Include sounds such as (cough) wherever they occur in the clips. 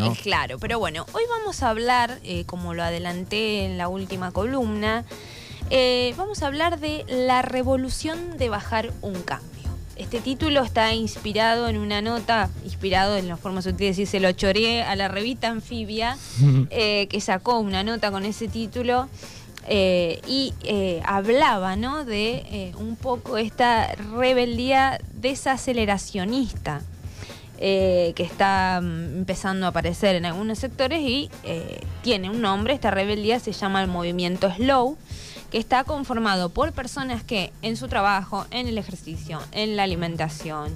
¿no? es claro. Pero bueno, hoy vamos a hablar, eh, como lo adelanté en la última columna, eh, vamos a hablar de la revolución de bajar un cambio. Este título está inspirado en una nota, inspirado en la forma sutil de decir, se lo choreé a la revista Anfibia, (laughs) eh, que sacó una nota con ese título. eh, y eh, hablaba ¿no? de eh, un poco esta rebeldía desaceleracionista eh, que está mm, empezando a aparecer en algunos sectores y eh, tiene un nombre, esta rebeldía se llama el movimiento Slow, que está conformado por personas que en su trabajo, en el ejercicio, en la alimentación,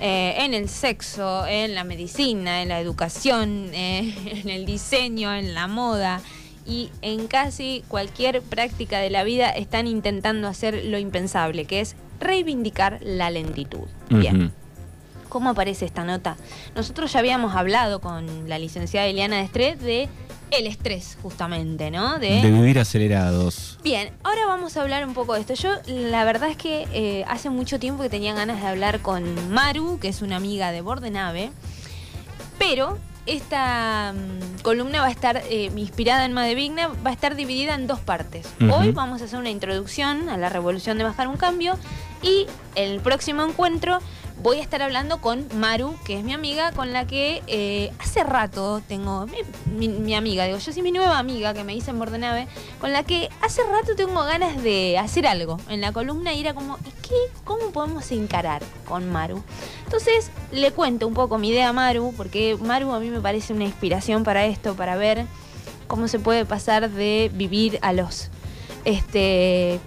eh, en el sexo, en la medicina, en la educación, (laughs) en el diseño, en la moda y en casi cualquier práctica de la vida están intentando hacer lo impensable, que es reivindicar la lentitud. Bien. ¿Cómo aparece esta nota? Nosotros ya habíamos hablado con la licenciada Eliana Destré de el estrés, justamente, ¿no? De vivir acelerados. Bien, ahora vamos a hablar un poco de esto. Yo la verdad es que eh, hace mucho tiempo que tenía ganas de hablar con Maru, que es una amiga de Bordenave, pero esta mm, columna va a estar eh, inspirada en Madevigna, va a estar dividida en dos partes. Hoy vamos a hacer una introducción a la revolución de bajar un cambio y el próximo encuentro voy a estar hablando con Maru, que es mi amiga, con la que eh, hace rato tengo, mi, mi- mi amiga, digo, yo soy mi nueva amiga que me dice en Bordenave, con la que hace rato tengo ganas de hacer algo en la columna y era como, ¿y qué? ¿Cómo podemos encarar con Maru? Entonces le cuento un poco mi idea a Maru, porque Maru a mí me parece una inspiración para esto, para ver cómo se puede pasar de vivir a los este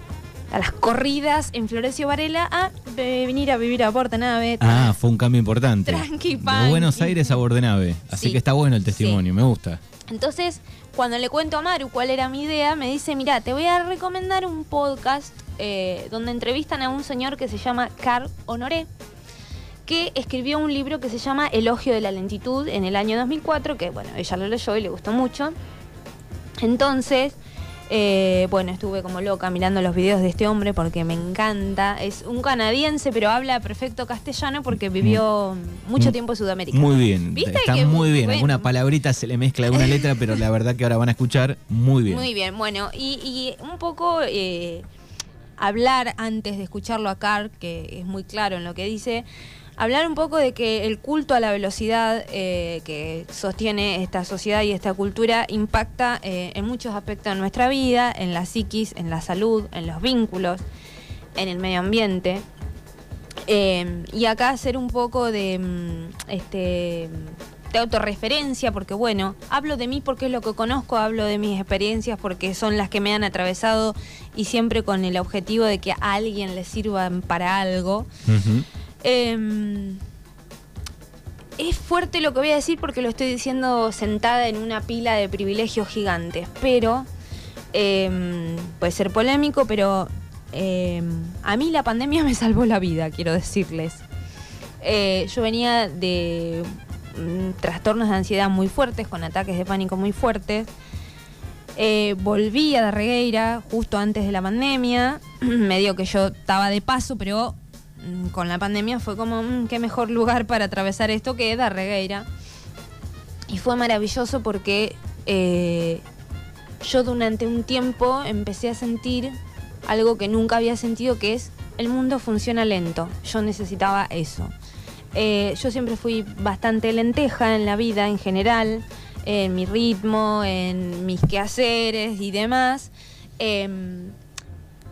a las corridas en Florencio Varela a eh, venir a vivir a Portanave. Ah, fue un cambio importante. Tranqui, De. Buenos Aires a Bordenave. Así Sí. que está bueno el testimonio, me gusta. Entonces, cuando le cuento a Maru cuál era mi idea, me dice, mira, te voy a recomendar un podcast eh, donde entrevistan a un señor que se llama Carl Honoré, que escribió un libro que se llama Elogio de la lentitud en el año 2004, que bueno, ella lo leyó y le gustó mucho. Entonces, eh, bueno, estuve como loca mirando los videos de este hombre porque me encanta. Es un canadiense, pero habla perfecto castellano porque vivió mucho Mm. tiempo en Sudamérica. Muy bien, ¿Viste está que- muy bien. bueno. Alguna palabrita se le mezcla alguna letra, pero la verdad que ahora van a escuchar muy bien. Muy bien, bueno, y, y un poco eh, hablar antes de escucharlo a Carr, que es muy claro en lo que dice, hablar un poco de que el culto a la velocidad eh, que sostiene esta sociedad y esta cultura impacta eh, en muchos aspectos de nuestra vida, en la psiquis, en la salud, en los vínculos, en el medio ambiente. Eh, y acá hacer un poco de mm, este de autorreferencia, porque bueno, hablo de mí porque es lo que conozco, hablo de mis experiencias porque son las que me han atravesado y siempre con el objetivo de que a alguien le sirvan para algo. Eh, es fuerte lo que voy a decir porque lo estoy diciendo sentada en una pila de privilegios gigantes, pero eh, puede ser polémico, pero eh, a mí la pandemia me salvó la vida, quiero decirles. Eh, yo venía de mm, trastornos de ansiedad muy fuertes, con ataques de pánico muy fuertes. Eh, volví a Darregueira justo antes de la pandemia. (clears throat) Medio que yo estaba de paso, pero con la pandemia fue como, mm, qué mejor lugar para atravesar esto que Darregueira. Y fue maravilloso porque eh, yo durante un tiempo empecé a sentir algo que nunca había sentido, que es el mundo funciona lento. Yo necesitaba eso. Eh, yo siempre fui bastante lenteja en la vida en general, en mi ritmo, en mis quehaceres y demás. Em,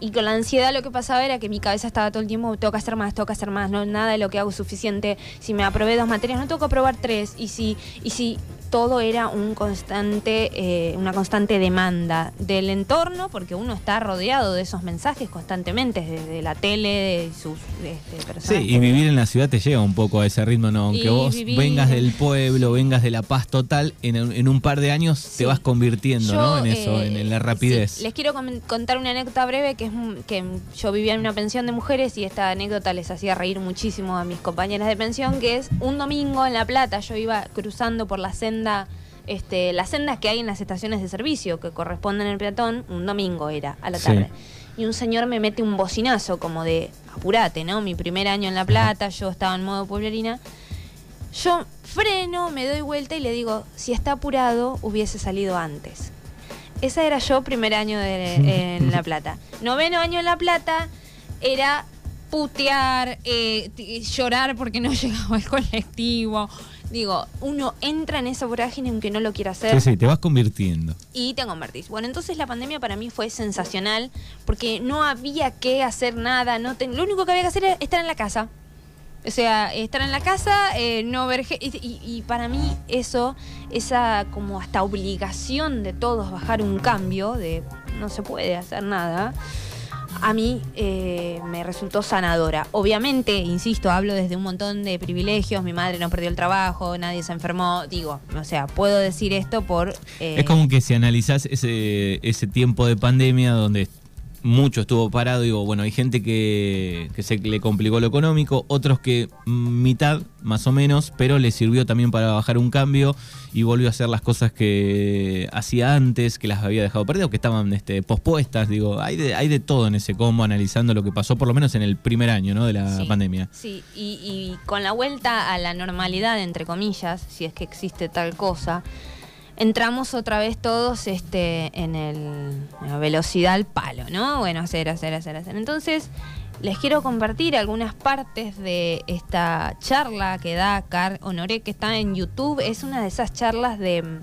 y con la ansiedad lo que pasaba era que mi cabeza estaba todo el tiempo, tengo que hacer más, tengo que hacer más, no nada de lo que hago es suficiente. Si me aprobé dos materias, no tengo que aprobar tres. Y si, y si todo era un constante, eh, una constante demanda del entorno, porque uno está rodeado de esos mensajes constantemente, desde la tele, de sus este, Sí, personajes. y vivir en la ciudad te lleva un poco a ese ritmo, ¿no? Aunque Y vos vivir- vengas del pueblo, vengas de la paz total, en, en un par de años Sí. te vas convirtiendo, Yo, ¿no? En eso, eh, en, en la rapidez. sí, les quiero contar una anécdota breve que es que yo vivía en una pensión de mujeres y esta anécdota les hacía reír muchísimo a mis compañeras de pensión, que es un domingo en La Plata yo iba cruzando por la senda este, las sendas que hay en las estaciones de servicio que corresponden al peatón, un domingo era, a la Sí. tarde. Y un señor me mete un bocinazo como de apurate, ¿no? Mi primer año en La Plata, yo estaba en modo pueblerina. Yo freno, me doy vuelta y le digo, si está apurado, hubiese salido antes. Esa era yo primer año de, en La (laughs) Plata. Noveno año en La Plata era putear, eh, llorar porque no (laughs) llegaba el colectivo. Digo, uno entra en esa vorágine aunque no lo quiera hacer Sí, sí, te vas convirtiendo. y te convertís. Bueno, entonces la pandemia para mí fue sensacional porque no había que hacer nada, no ten- lo único que había que hacer era estar en la casa. O sea, estar en la casa, eh, no ver... y- y para mí eso, esa como hasta obligación de todos bajar un cambio, de no se puede hacer nada, a mí eh, me resultó sanadora. Obviamente, insisto, hablo desde un montón de privilegios, mi madre no perdió el trabajo, nadie se enfermó, digo, o sea, puedo decir esto por... eh, Es como que si analizás ese, ese tiempo de pandemia donde mucho estuvo parado, digo, bueno, hay gente que, que se le complicó lo económico, otros que mitad, más o menos, pero le sirvió también para bajar un cambio y volvió a hacer las cosas que hacía antes, que las había dejado perdidas o que estaban este, pospuestas. Digo, hay de, hay de todo en ese combo analizando lo que pasó, por lo menos en el primer año ¿no? de la Sí, pandemia. Sí, y, y con la vuelta a la normalidad, entre comillas, si es que existe tal cosa, entramos otra vez todos este, en, el, en la velocidad al palo, ¿no? Bueno, hacer, hacer, hacer, hacer. Entonces, les quiero compartir algunas partes de esta charla que da Car Honoré, que está en YouTube. Es una de esas charlas de... mm,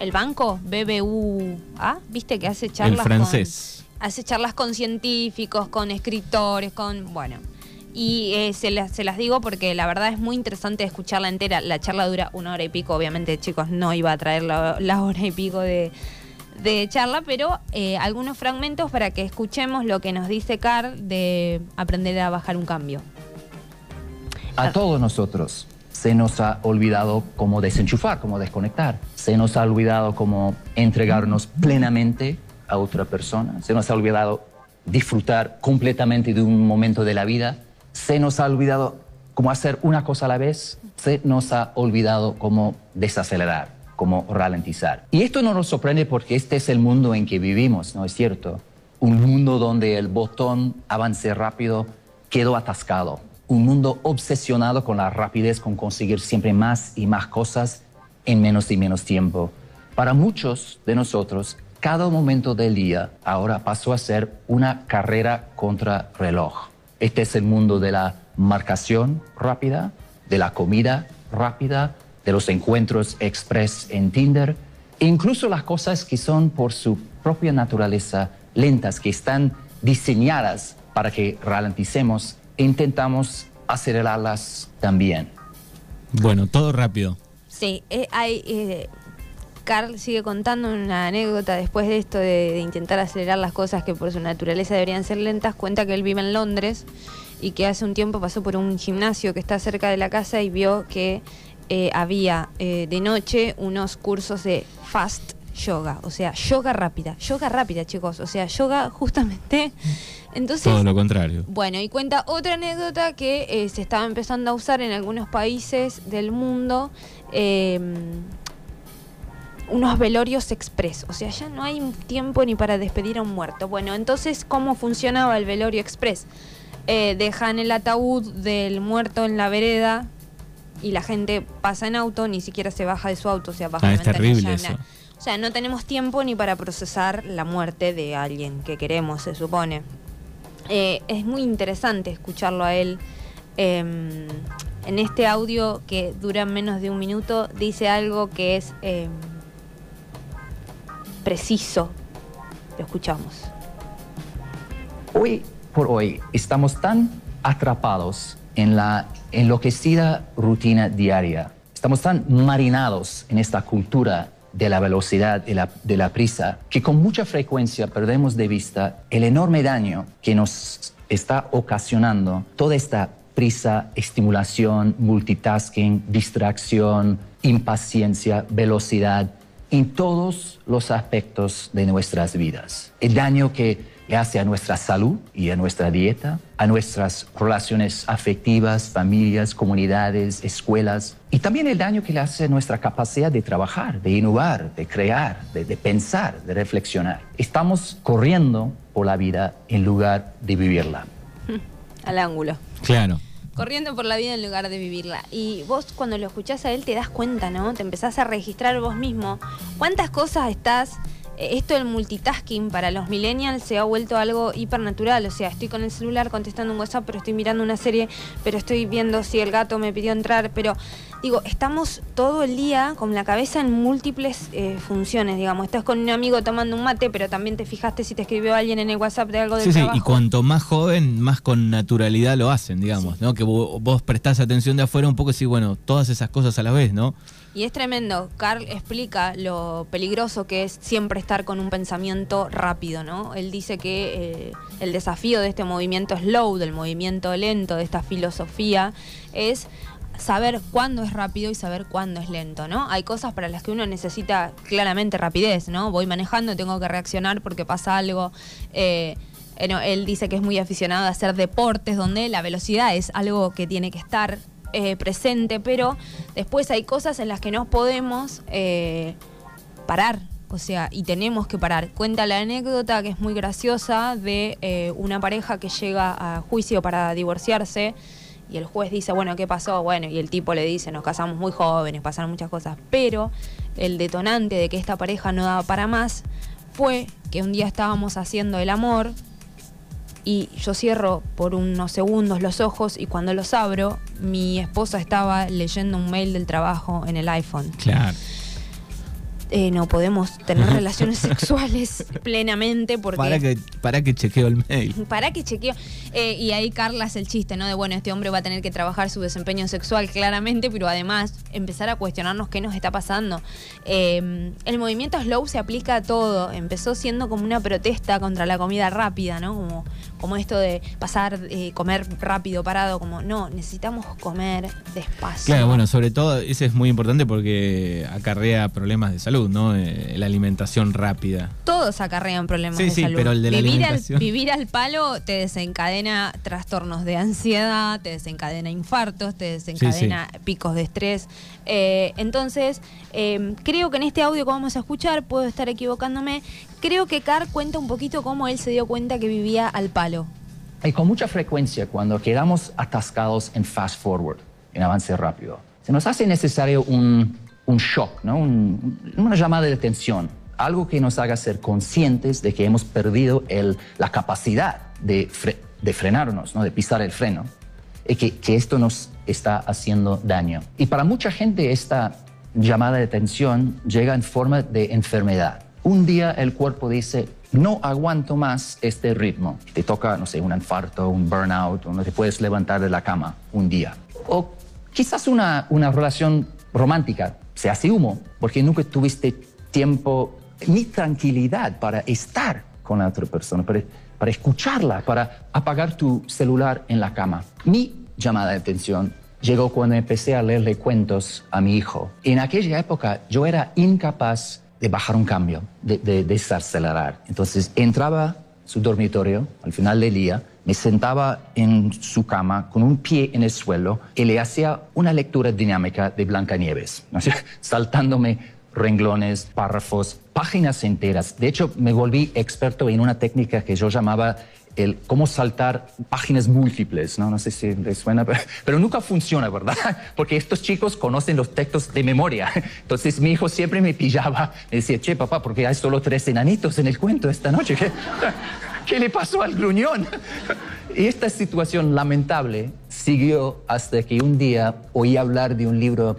El banco, BBVA, ¿viste que hace charlas El francés. con hace charlas con científicos, con escritores, con. Bueno. Y eh, se, las, digo porque la verdad es muy interesante escucharla entera. La charla dura una hora y pico. Obviamente, chicos, no iba a traer la, la hora y pico de, de charla, pero eh, algunos fragmentos para que escuchemos lo que nos dice Carl de aprender a bajar un cambio. A todos nosotros se nos ha olvidado cómo desenchufar, cómo desconectar. Se nos ha olvidado cómo entregarnos plenamente a otra persona. Se nos ha olvidado disfrutar completamente de un momento de la vida. Se nos ha olvidado cómo hacer una cosa a la vez. Se nos ha olvidado cómo desacelerar, cómo ralentizar. Y esto no nos sorprende porque este es el mundo en que vivimos, ¿no es cierto? Un mundo donde el botón avance rápido quedó atascado. Un mundo obsesionado con la rapidez, con conseguir siempre más y más cosas en menos y menos tiempo. Para muchos de nosotros, cada momento del día ahora pasó a ser una carrera contra reloj. Este es el mundo de la marcación rápida, de la comida rápida, de los encuentros express en Tinder, e incluso las cosas que son por su propia naturaleza lentas, que están diseñadas para que ralenticemos e intentamos acelerarlas también. Bueno, todo rápido. Sí, eh, hay. eh, Carl sigue contando una anécdota después de esto de, de intentar acelerar las cosas que por su naturaleza deberían ser lentas. Cuenta que él vive en Londres y que hace un tiempo pasó por un gimnasio que está cerca de la casa y vio que eh, había eh, de noche unos cursos de fast yoga, o sea, yoga rápida, yoga rápida, chicos, o sea, yoga justamente. (laughs) Entonces, Todo lo contrario. bueno, y cuenta otra anécdota que eh, se estaba empezando a usar en algunos países del mundo. eh, unos velorios express, o sea, ya no hay tiempo ni para despedir a un muerto. Bueno, entonces, ¿cómo funcionaba el velorio express? Eh, dejan el ataúd del muerto en la vereda y la gente pasa en auto, ni siquiera se baja de su auto, o sea, baja Ah, es terrible eso. O sea, no tenemos tiempo ni para procesar la muerte de alguien que queremos, se supone. Eh, es muy interesante escucharlo a él. Eh, en este audio que dura menos de un minuto, dice algo que es eh, preciso. Lo escuchamos. Hoy por hoy estamos tan atrapados en la enloquecida rutina diaria, estamos tan marinados en esta cultura de la velocidad y la- de la prisa, que con mucha frecuencia perdemos de vista el enorme daño que nos está ocasionando toda esta prisa, estimulación, multitasking, distracción, impaciencia, velocidad en todos los aspectos de nuestras vidas. El daño que le hace a nuestra salud y a nuestra dieta, a nuestras relaciones afectivas, familias, comunidades, escuelas, y también el daño que le hace a nuestra capacidad de trabajar, de innovar, de crear, de, de pensar, de reflexionar. Estamos corriendo por la vida en lugar de vivirla. (laughs) Al ángulo. Claro. Corriendo por la vida en lugar de vivirla. Y vos cuando lo escuchás a él te das cuenta, ¿no? Te empezás a registrar vos mismo. ¿Cuántas cosas estás eh, esto del multitasking para los millennials se ha vuelto algo hipernatural. O sea, estoy con el celular contestando un WhatsApp, pero estoy mirando una serie, pero estoy viendo si el gato me pidió entrar. Pero digo, estamos todo el día con la cabeza en múltiples eh, funciones, digamos. Estás con un amigo tomando un mate, pero también te fijaste si te escribió alguien en el WhatsApp de algo del sí, trabajo. Sí, y cuanto más joven, más con naturalidad lo hacen, digamos, ¿no? Que vos, vos prestás atención de afuera un poco y sí, bueno, todas esas cosas a la vez, ¿no? Y es tremendo. Carl explica lo peligroso que es siempre estar con un pensamiento rápido, ¿no? Él dice que eh, el desafío de este movimiento slow, del movimiento lento, de esta filosofía, es saber cuándo es rápido y saber cuándo es lento, ¿no? Hay cosas para las que uno necesita claramente rapidez, ¿no? Voy manejando, tengo que reaccionar porque pasa algo. Eh, él dice que es muy aficionado a hacer deportes donde la velocidad es algo que tiene que estar eh, presente, pero después hay cosas en las que no podemos eh, parar. O sea, y tenemos que parar. Cuenta la anécdota que es muy graciosa de eh, una pareja que llega a juicio para divorciarse y el juez dice, bueno, ¿qué pasó? Bueno, y el tipo le dice, nos casamos muy jóvenes, pasaron muchas cosas, pero el detonante de que esta pareja no daba para más fue que un día estábamos haciendo el amor y yo cierro por unos segundos los ojos y cuando los abro, mi esposa estaba leyendo un mail del trabajo en el iPhone. Claro. Eh, no podemos tener relaciones (laughs) sexuales plenamente porque... Para que, para que chequeo el mail. Para que chequeo. Eh, y ahí Carla hace el chiste, ¿no? De bueno, este hombre va a tener que trabajar su desempeño sexual claramente, pero además empezar a cuestionarnos qué nos está pasando. Eh, el movimiento slow se aplica a todo. Empezó siendo como una protesta contra la comida rápida, ¿no? Como, como esto de pasar, comer rápido, parado, como no, necesitamos comer despacio. Claro, bueno, sobre todo ese es muy importante porque acarrea problemas de salud. ¿no? Eh, la alimentación rápida. Todos acarrean problemas sí, de sí, salud. pero el de la vivir, alimentación. al, vivir al palo te desencadena trastornos de ansiedad, te desencadena infartos, te desencadena picos de estrés. Eh, entonces, eh, creo que en este audio que vamos a escuchar, puedo estar equivocándome, creo que Carr cuenta un poquito cómo él se dio cuenta que vivía al palo. Y con mucha frecuencia, cuando quedamos atascados en fast forward, en avance rápido, se nos hace necesario un, un shock, ¿no? Un, una llamada de atención, algo que nos haga ser conscientes de que hemos perdido el, la capacidad de, fre de, frenarnos, ¿no? de pisar el freno, y que, que, esto nos está haciendo daño. Y para mucha gente esta llamada de atención llega en forma de enfermedad. Un día el cuerpo dice, no aguanto más este ritmo. Te toca, no sé, un infarto, un burnout, o no te puedes levantar de la cama un día. O quizás una, una relación romántica se hace humo porque nunca tuviste tiempo ni tranquilidad para estar con la otra persona, para, para escucharla, para apagar tu celular en la cama. Mi llamada de atención llegó cuando empecé a leerle cuentos a mi hijo. En aquella época yo era incapaz de bajar un cambio, de, de desacelerar. Entonces entraba su dormitorio al final del día, me sentaba en su cama con un pie en el suelo y le hacía una lectura dinámica de Blancanieves, (laughs) saltándome renglones, párrafos, páginas enteras. De hecho, me volví experto en una técnica que yo llamaba el cómo saltar páginas múltiples, ¿no? No sé si les suena, pero, pero, nunca funciona, ¿verdad? (laughs) Porque estos chicos conocen los textos de memoria. (laughs) Entonces mi hijo siempre me pillaba, me decía, che, papá, porque hay solo tres enanitos en el cuento esta noche. ¿Qué, ¿Qué le pasó al gruñón? Y esta situación lamentable siguió hasta que un día oí hablar de un libro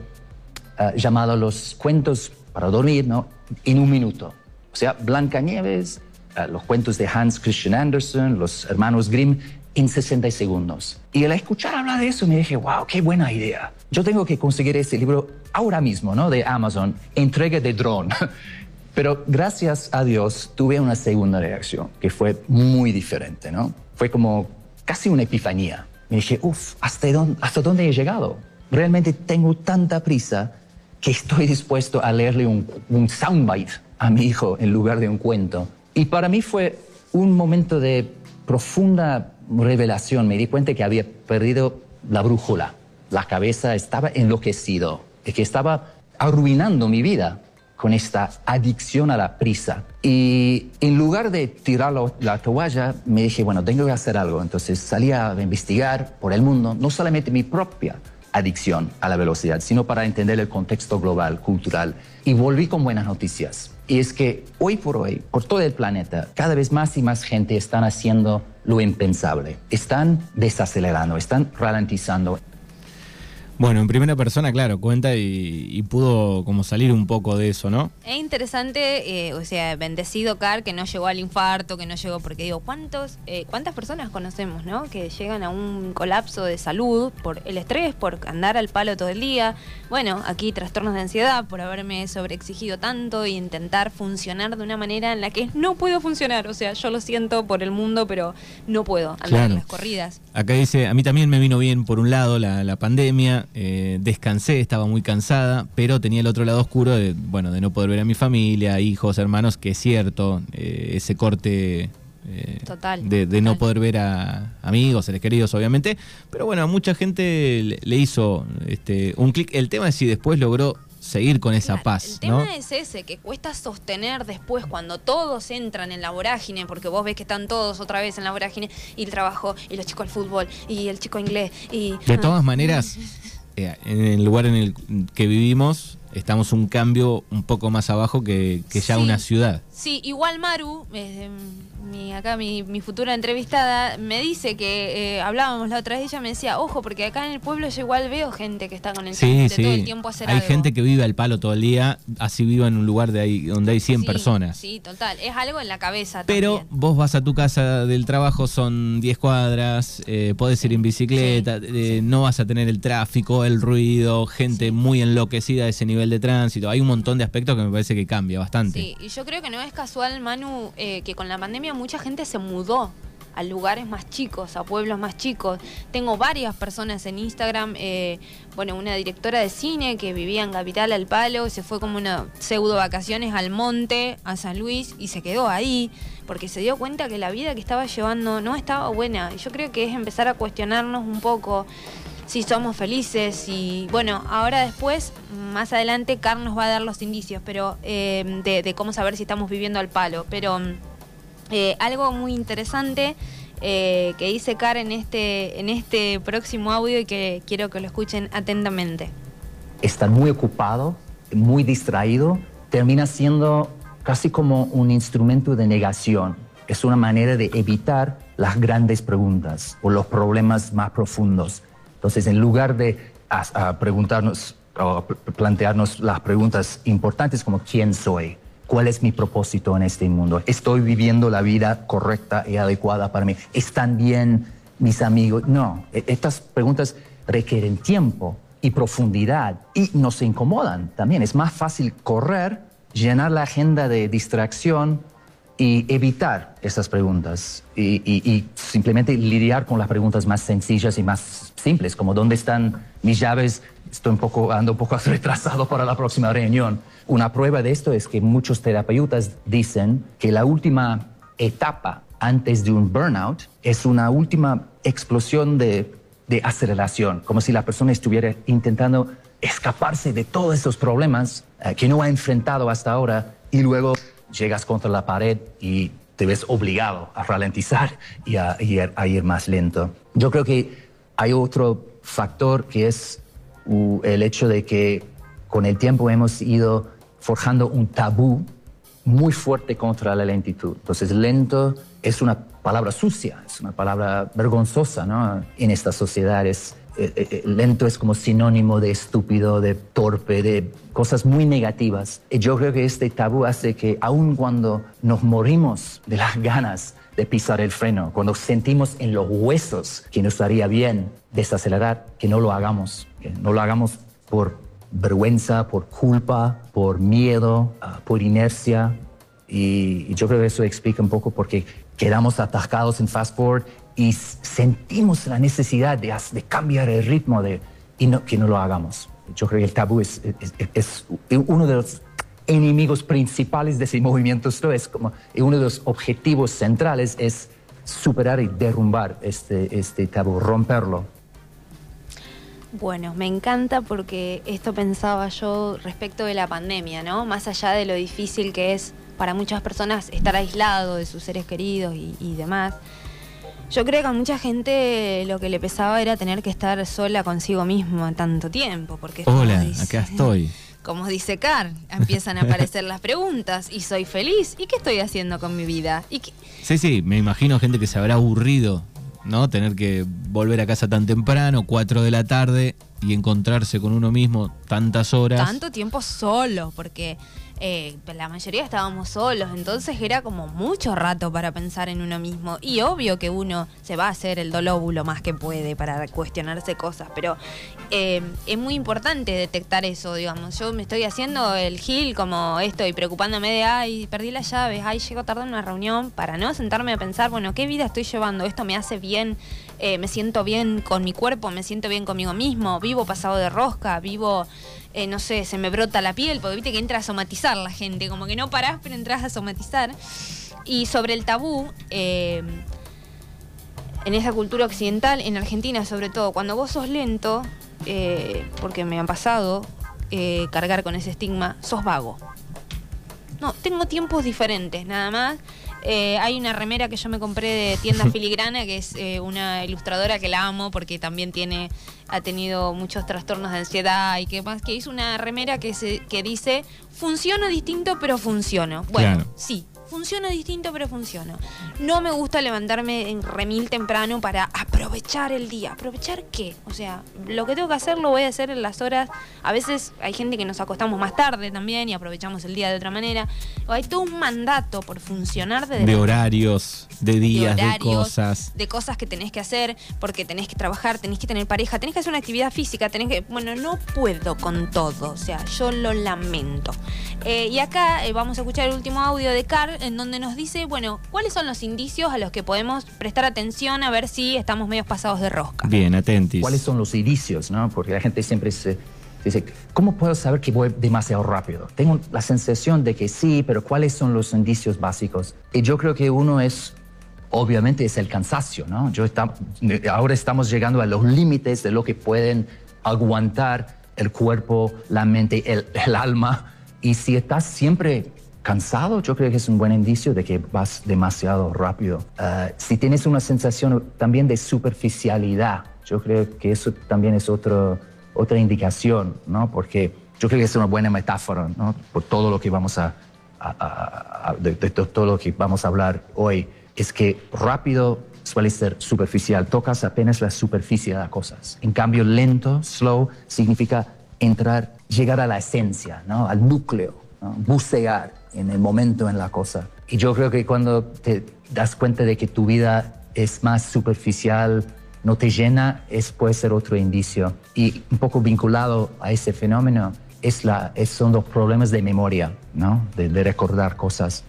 uh, llamado Los cuentos para dormir, ¿no? En un minuto. O sea, Blancanieves, los cuentos de Hans Christian Andersen, los hermanos Grimm, en 60 segundos. Y al escuchar hablar de eso me dije, wow, qué buena idea. Yo tengo que conseguir ese libro ahora mismo, ¿no? De Amazon, entrega de drone. (laughs) Pero gracias a Dios tuve una segunda reacción que fue muy diferente, ¿no? Fue como casi una epifanía. Me dije, uff, ¿hasta dónde, ¿hasta dónde he llegado? Realmente tengo tanta prisa que estoy dispuesto a leerle un, un soundbite a mi hijo en lugar de un cuento. Y para mí fue un momento de profunda revelación. Me di cuenta que había perdido la brújula. La cabeza estaba enloquecido, y que estaba arruinando mi vida con esta adicción a la prisa. Y en lugar de tirar la toalla, me dije, bueno, tengo que hacer algo. Entonces salí a investigar por el mundo, no solamente mi propia adicción a la velocidad, sino para entender el contexto global, cultural. Y volví con buenas noticias. Y es que hoy por hoy, por todo el planeta, cada vez más y más gente están haciendo lo impensable. Están desacelerando, están ralentizando. Bueno, en primera persona, claro, cuenta y, pudo como salir un poco de eso, ¿no? Es interesante, eh, o sea, bendecido Car que no llegó al infarto, que no llegó, porque digo, ¿cuántos, eh, ¿cuántas personas conocemos, ¿no? Que llegan a un colapso de salud por el estrés, por andar al palo todo el día. Bueno, aquí trastornos de ansiedad por haberme sobreexigido tanto y intentar funcionar de una manera en la que no puedo funcionar. O sea, yo lo siento por el mundo, pero no puedo andar en las corridas. Acá dice, a mí también me vino bien por un lado la, la pandemia eh, descansé, estaba muy cansada, pero tenía el otro lado oscuro de, bueno, de no poder ver a mi familia, hijos, hermanos, que es cierto, eh, ese corte eh, de, no poder ver a amigos, seres queridos, obviamente. Pero bueno, a mucha gente le, hizo este, un clic. El tema es si después logró seguir con esa paz. El tema es ese, que cuesta sostener después cuando todos entran en la vorágine, porque vos ves que están todos otra vez en la vorágine, y el trabajo, y los chicos al fútbol, y el chico inglés, y... De todas maneras... (laughs) Eh, en el lugar en el que vivimos estamos un cambio un poco más abajo que, ya una ciudad. Sí, igual Maru, eh, mi, acá mi, futura entrevistada, me dice que eh, hablábamos la otra vez, ella me decía, ojo, porque acá en el pueblo yo igual veo gente que está con el sí, todo el tiempo a hacer Hay gente que vive al palo todo el día, así viva en un lugar de ahí, donde hay 100 personas. Sí, total, es algo en la cabeza. Pero vos vas a tu casa del trabajo, son 10 cuadras, eh, podés ir en bicicleta, eh, no vas a tener el tráfico, el ruido, gente muy enloquecida de ese nivel de tránsito. Hay un montón de aspectos que me parece que cambia bastante. Sí, y yo creo que no es casual, Manu, que con la pandemia mucha gente se mudó a lugares más chicos, a pueblos más chicos. Tengo varias personas en Instagram, eh, bueno, una directora de cine que vivía en Capital al Palo, se fue como una pseudo vacaciones al monte, a San Luis, y se quedó ahí, porque se dio cuenta que la vida que estaba llevando no estaba buena. Y yo creo que es empezar a cuestionarnos un poco si somos felices y bueno, ahora después, más adelante, Carlos nos va a dar los indicios pero eh, de, de cómo saber si estamos viviendo al palo, pero eh, algo muy interesante eh, que dice Car en este, en este próximo audio y que quiero que lo escuchen atentamente. Estar muy ocupado, muy distraído, termina siendo casi como un instrumento de negación. Es una manera de evitar las grandes preguntas o los problemas más profundos. Entonces, en lugar de preguntarnos o plantearnos las preguntas importantes como ¿quién soy? ¿Cuál es mi propósito en este mundo? ¿Estoy viviendo la vida correcta y adecuada para mí? ¿Están bien mis amigos? No, e-, estas preguntas requieren tiempo y profundidad y nos incomodan también. Es más fácil correr, llenar la agenda de distracción y evitar esas preguntas y, simplemente lidiar con las preguntas más sencillas y más simples, como ¿dónde están mis llaves? Estoy un poco, ando un poco (laughs) retrasado para la próxima reunión. Una prueba de esto es que muchos terapeutas dicen que la última etapa antes de un burnout es una última explosión de, aceleración, como si la persona estuviera intentando escaparse de todos esos problemas eh, que no ha enfrentado hasta ahora y luego llegas contra la pared y te ves obligado a ralentizar y a, a ir más lento. Yo creo que hay otro factor que es el hecho de que con el tiempo hemos ido forjando un tabú muy fuerte contra la lentitud. Entonces, lento es una palabra sucia, es una palabra vergonzosa ¿no? en estas sociedades. Eh, eh, eh, lento es como sinónimo de estúpido, de torpe, de cosas muy negativas. Y yo creo que este tabú hace que aun cuando nos morimos de las (laughs) ganas de pisar el freno, cuando sentimos en los huesos que nos haría bien desacelerar, que no lo hagamos, que no lo hagamos por vergüenza, por culpa, por miedo, ah, por inercia. Y, yo creo que eso explica un poco por qué quedamos atascados en fast forward y sentimos la necesidad de, cambiar el ritmo de, y no, que no lo hagamos. Yo creo que el tabú es, uno de los enemigos principales de ese movimiento es como uno de los objetivos centrales es superar y derrumbar este, este tabú, romperlo. Bueno, me encanta porque esto pensaba yo respecto de la pandemia, ¿no? Más allá de lo difícil que es para muchas personas estar aislado de sus seres queridos y, y demás. Yo creo que a mucha gente lo que le pesaba era tener que estar sola consigo mismo tanto tiempo. Porque Hola, acá estoy. Como dice Car, empiezan a aparecer las preguntas y soy feliz. ¿Y qué estoy haciendo con mi vida? ¿Y qué- Sí, sí, me imagino gente que se habrá aburrido, ¿no? Tener que volver a casa tan temprano, 4 de la tarde, y encontrarse con uno mismo tantas horas. tanto tiempo solo? Porque eh, la mayoría estábamos solos, entonces era como mucho rato para pensar en uno mismo. Y obvio que uno se va a hacer el dolóbulo más que puede para cuestionarse cosas, pero eh, es muy importante detectar eso, digamos. Yo me estoy haciendo el gil como esto y preocupándome de, ay, perdí las llaves, ay, llego tarde en una reunión, para no sentarme a pensar, bueno, ¿qué vida estoy llevando? ¿Esto me hace bien? Eh, ¿Me siento bien con mi cuerpo? ¿Me siento bien conmigo mismo? ¿Vivo pasado de rosca? ¿Vivo, eh, no sé, se me brota la piel? Porque viste que entra a somatizar la gente, como que no parás, pero entras a somatizar. Y sobre el tabú, eh, en esa cultura occidental, en Argentina sobre todo, cuando vos sos lento, eh, porque me han pasado cargar con ese estigma, sos vago. No, tengo tiempos diferentes, nada más. Eh, hay una remera que yo me compré de tienda (laughs) filigrana, que es eh, una ilustradora que la amo porque también tiene, ha tenido muchos trastornos de ansiedad y que más, que hizo una remera que, se, que dice, funciono distinto pero funciono. Bueno, Claro. sí, funciono distinto pero funciono. No me gusta levantarme en remil temprano para aprovechar el día. ¿Aprovechar qué? O sea, lo que tengo que hacer lo voy a hacer en las horas. A veces hay gente que nos acostamos más tarde también y aprovechamos el día de otra manera. Hay todo un mandato por funcionar de, De horarios, de días, de, horarios, cosas. de cosas que tenés que hacer, porque tenés que trabajar, tenés que tener pareja, tenés que hacer una actividad física, tenés que. Bueno, no puedo con todo, o sea, yo lo lamento. Eh, y acá eh, vamos a escuchar el último audio de Car, en donde nos dice, bueno, ¿cuáles son los indicios a los que podemos prestar atención a ver si estamos medio pasados de rosca? Bien, atentis. ¿Cuáles son los indicios? ¿no? Porque la gente siempre se dice, ¿cómo puedo saber que voy demasiado rápido? Tengo la sensación de que sí, pero ¿cuáles son los indicios básicos? Y yo creo que uno es, obviamente, es el cansancio. ¿no? Yo está- ahora estamos llegando a los límites de lo que pueden aguantar el cuerpo, la mente, el, el alma. Y si estás siempre cansado, yo creo que es un buen indicio de que vas demasiado rápido. Ah, si tienes una sensación también de superficialidad, yo creo que eso también es otro, otra indicación, ¿no? Porque yo creo que es una buena metáfora, ¿no? Por todo lo que vamos a, a- a- de, de to- todo lo que vamos a hablar hoy, es que rápido suele ser superficial, tocas apenas la superficie de las cosas. En cambio, lento, slow, significa entrar, llegar a la esencia, ¿no? Al núcleo, ¿no? bucear en el momento en la cosa. Y yo creo que cuando te das cuenta de que tu vida es más superficial, no te llena, es, puede ser otro indicio. Y un poco vinculado a ese fenómeno es la, es- son los problemas de memoria, ¿no? de, de recordar cosas.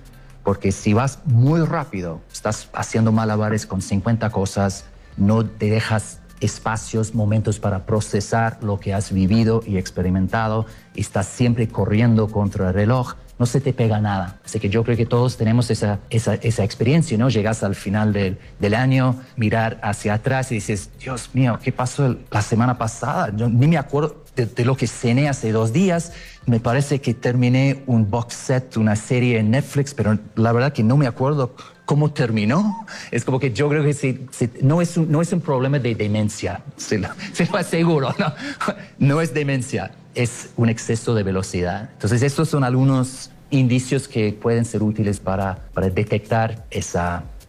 Porque si vas muy rápido, estás haciendo malabares con 50 cosas, no te dejas espacios, momentos para procesar lo que has vivido y experimentado, estás siempre corriendo contra el reloj, no se te pega nada. Así que yo creo que todos tenemos esa, esa, esa experiencia, ¿no? Llegas al final del, del año, mirar hacia atrás y dices, Dios mío, ¿qué pasó la semana pasada? Yo ni me acuerdo de, de lo que cené hace dos días. Me parece que terminé un box set, una serie en Netflix, pero la verdad que no me acuerdo cómo terminó. Es como que yo creo que no, es un, problema de demencia, se lo, (laughs) se lo aseguro, (laughs) ¿no? Es demencia, es un exceso de velocidad. Entonces, estos son algunos indicios que pueden ser útiles para, detectar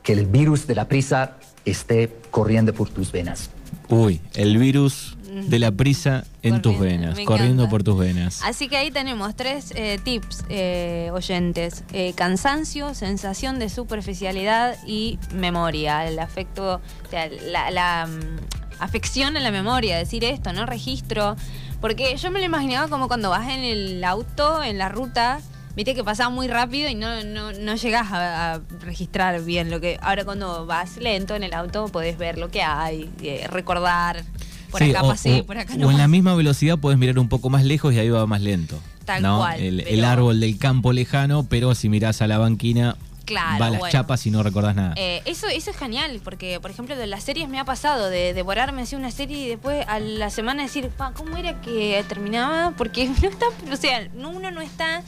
que el virus de la prisa esté corriendo por tus venas. Uy, el virus de la prisa en tus venas, corriendo por tus venas. Así que ahí tenemos tres eh, tips eh, oyentes. Eh, cansancio, sensación de superficialidad y memoria. El afecto, o sea, la, la, mm, afección a la memoria, decir esto, ¿no? Registro. Porque yo me lo imaginaba como cuando vas en el auto, en la ruta, viste que pasaba muy rápido y no, no, no llegás a, a registrar bien lo que... Ahora cuando vas lento en el auto podés ver lo que hay, eh, recordar. Por Sí, acá o- pasé, o- por acá o no. en la misma velocidad puedes mirar un poco más lejos y ahí va más lento. Tal ¿no? cual, El, pero- el árbol del campo lejano, pero si mirás a la banquina Claro, va a las bueno. chapas y no recordás nada. Eh, eso, eso es genial, porque por ejemplo de las series me ha pasado de devorarme así una serie y después a la semana decir, pa, ¿cómo era que terminaba? Porque (laughs) no está, o sea, no- uno no está.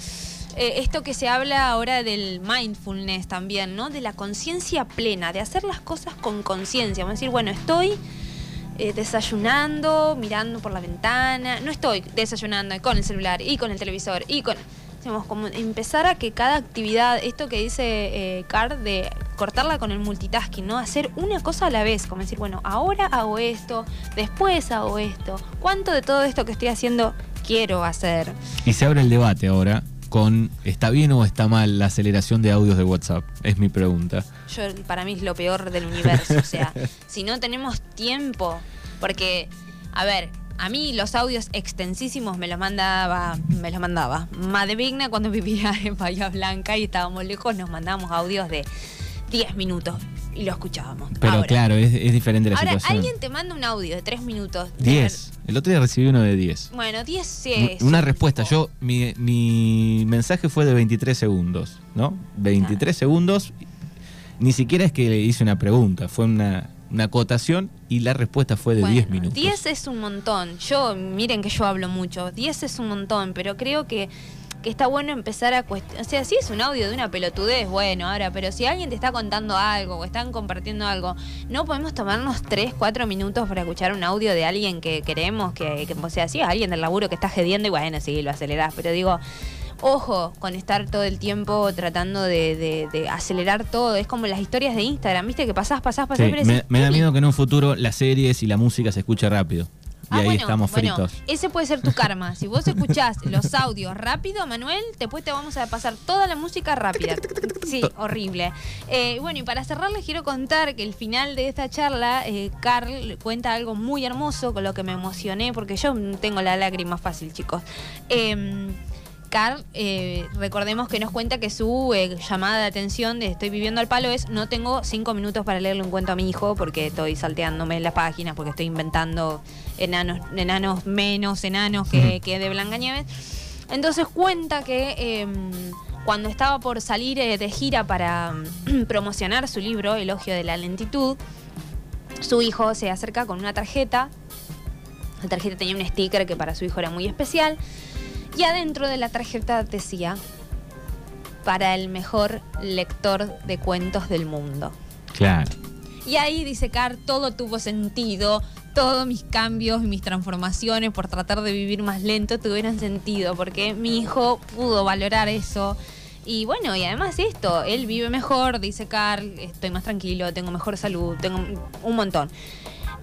eh, esto que se habla ahora del mindfulness también, ¿no? De la conciencia plena, de hacer las cosas con conciencia. Vamos a decir, bueno, estoy eh, desayunando, mirando por la ventana. No estoy desayunando con el celular y con el televisor y con. Digamos, como empezar a que cada actividad, esto que dice eh, de cortarla con el multitasking, ¿no? Hacer una cosa a la vez, como decir, bueno, ahora hago esto, después hago esto. ¿Cuánto de todo esto que estoy haciendo quiero hacer? Y se abre el debate ahora con ¿está bien o está mal la aceleración de audios de WhatsApp? Es mi pregunta. Yo, para mí es lo peor del universo. O sea, (laughs) si no tenemos tiempo, porque, a ver, a mí los audios extensísimos me los mandaba, me los mandaba. Madre Vigna cuando (laughs) vivía en Bahía Blanca y estábamos lejos, nos mandábamos audios de 10 minutos y lo escuchábamos. Pero Ahora- claro, es, es diferente la Ahora, situación. alguien te manda un audio de 3 minutos. 10. El otro día recibí uno de 10. Bueno, 10 sí es Una un respuesta. Yo, mi, mi mensaje fue de 23 segundos, ¿no? 23 segundos. Ni siquiera es que le hice una pregunta, fue una, una acotación y la respuesta fue de Bueno, 10 minutos. 10 es un montón. Yo, miren que yo hablo mucho. 10 es un montón, pero creo que, que está bueno empezar a cuestionar. O sea, si es un audio de una pelotudez, bueno, ahora, pero si alguien te está contando algo o están compartiendo algo, no podemos tomarnos 3, 4 minutos para escuchar un audio de alguien que queremos, que, que o sea, si es alguien del laburo que está gediendo y bueno, sí, lo acelerás, pero digo. Ojo con estar todo el tiempo tratando de, de- de acelerar todo. Es como las historias de Instagram, ¿viste? Que pasás, pasás, pasás. Sí, pero me, me da "Ey, miedo que en un futuro las series y la música se escuche rápido. Y Ah, ahí bueno, estamos bueno, fritos. ese puede ser tu karma. Si vos escuchás (laughs) los audios rápido, Manuel, después te vamos a pasar toda la música rápida. Sí, horrible. Eh, bueno, y para cerrar les quiero contar que el final de esta charla, eh, Carl cuenta algo muy hermoso con lo que me emocioné, porque yo tengo la lágrima fácil, chicos. Em, Eh, recordemos que nos cuenta que su eh, llamada de atención de estoy viviendo al palo es no tengo cinco minutos para leerle un cuento a mi hijo porque estoy salteándome las páginas, porque estoy inventando enanos, enanos menos enanos que, que de Blancanieves. Entonces cuenta que eh, cuando estaba por salir eh, de gira para mm, (clears throat) promocionar su libro, Elogio de la Lentitud, su hijo se acerca con una tarjeta. La tarjeta tenía un sticker que para su hijo era muy especial. Y adentro de la tarjeta decía, para el mejor lector de cuentos del mundo. Claro. Y ahí dice Car, todo tuvo sentido, todos mis cambios y mis transformaciones por tratar de vivir más lento tuvieron sentido, porque mi hijo pudo valorar eso. Y bueno, y además esto, él vive mejor, dice Carl, estoy más tranquilo, tengo mejor salud, tengo un montón.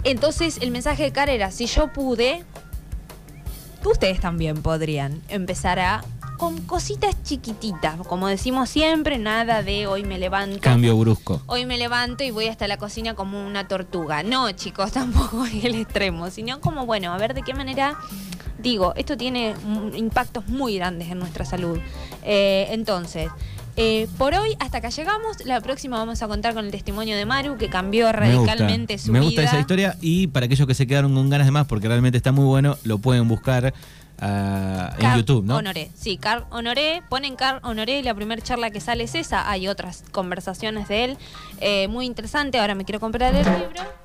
Entonces el mensaje de Car era, si yo pude, ustedes también podrían empezar a con cositas chiquititas, como decimos siempre, nada de hoy me levanto Cambio brusco. hoy me levanto y voy hasta la cocina como una tortuga. No, chicos, (laughs) tampoco es el extremo, sino como, bueno, a ver de qué manera, digo, esto tiene impactos muy grandes en nuestra salud. Eh, entonces, eh, por hoy, hasta acá llegamos. La próxima vamos a contar con el testimonio de Maru, que cambió Me radicalmente su Me vida. gusta esa historia y para aquellos que se quedaron con ganas de más, porque realmente está muy bueno, lo pueden buscar ah, en YouTube, ¿no? Honoré, sí, Carl Honoré, ponen Carl Honoré y la primera charla que sale es esa, hay otras conversaciones de él, eh, muy interesante, ahora me quiero comprar el libro.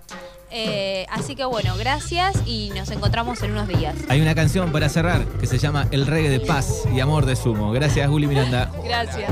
Eh, así que bueno, gracias y nos encontramos en unos días. Hay una canción para cerrar que se llama El reggae de paz y amor de sumo. Gracias, Juli Miranda. Gracias.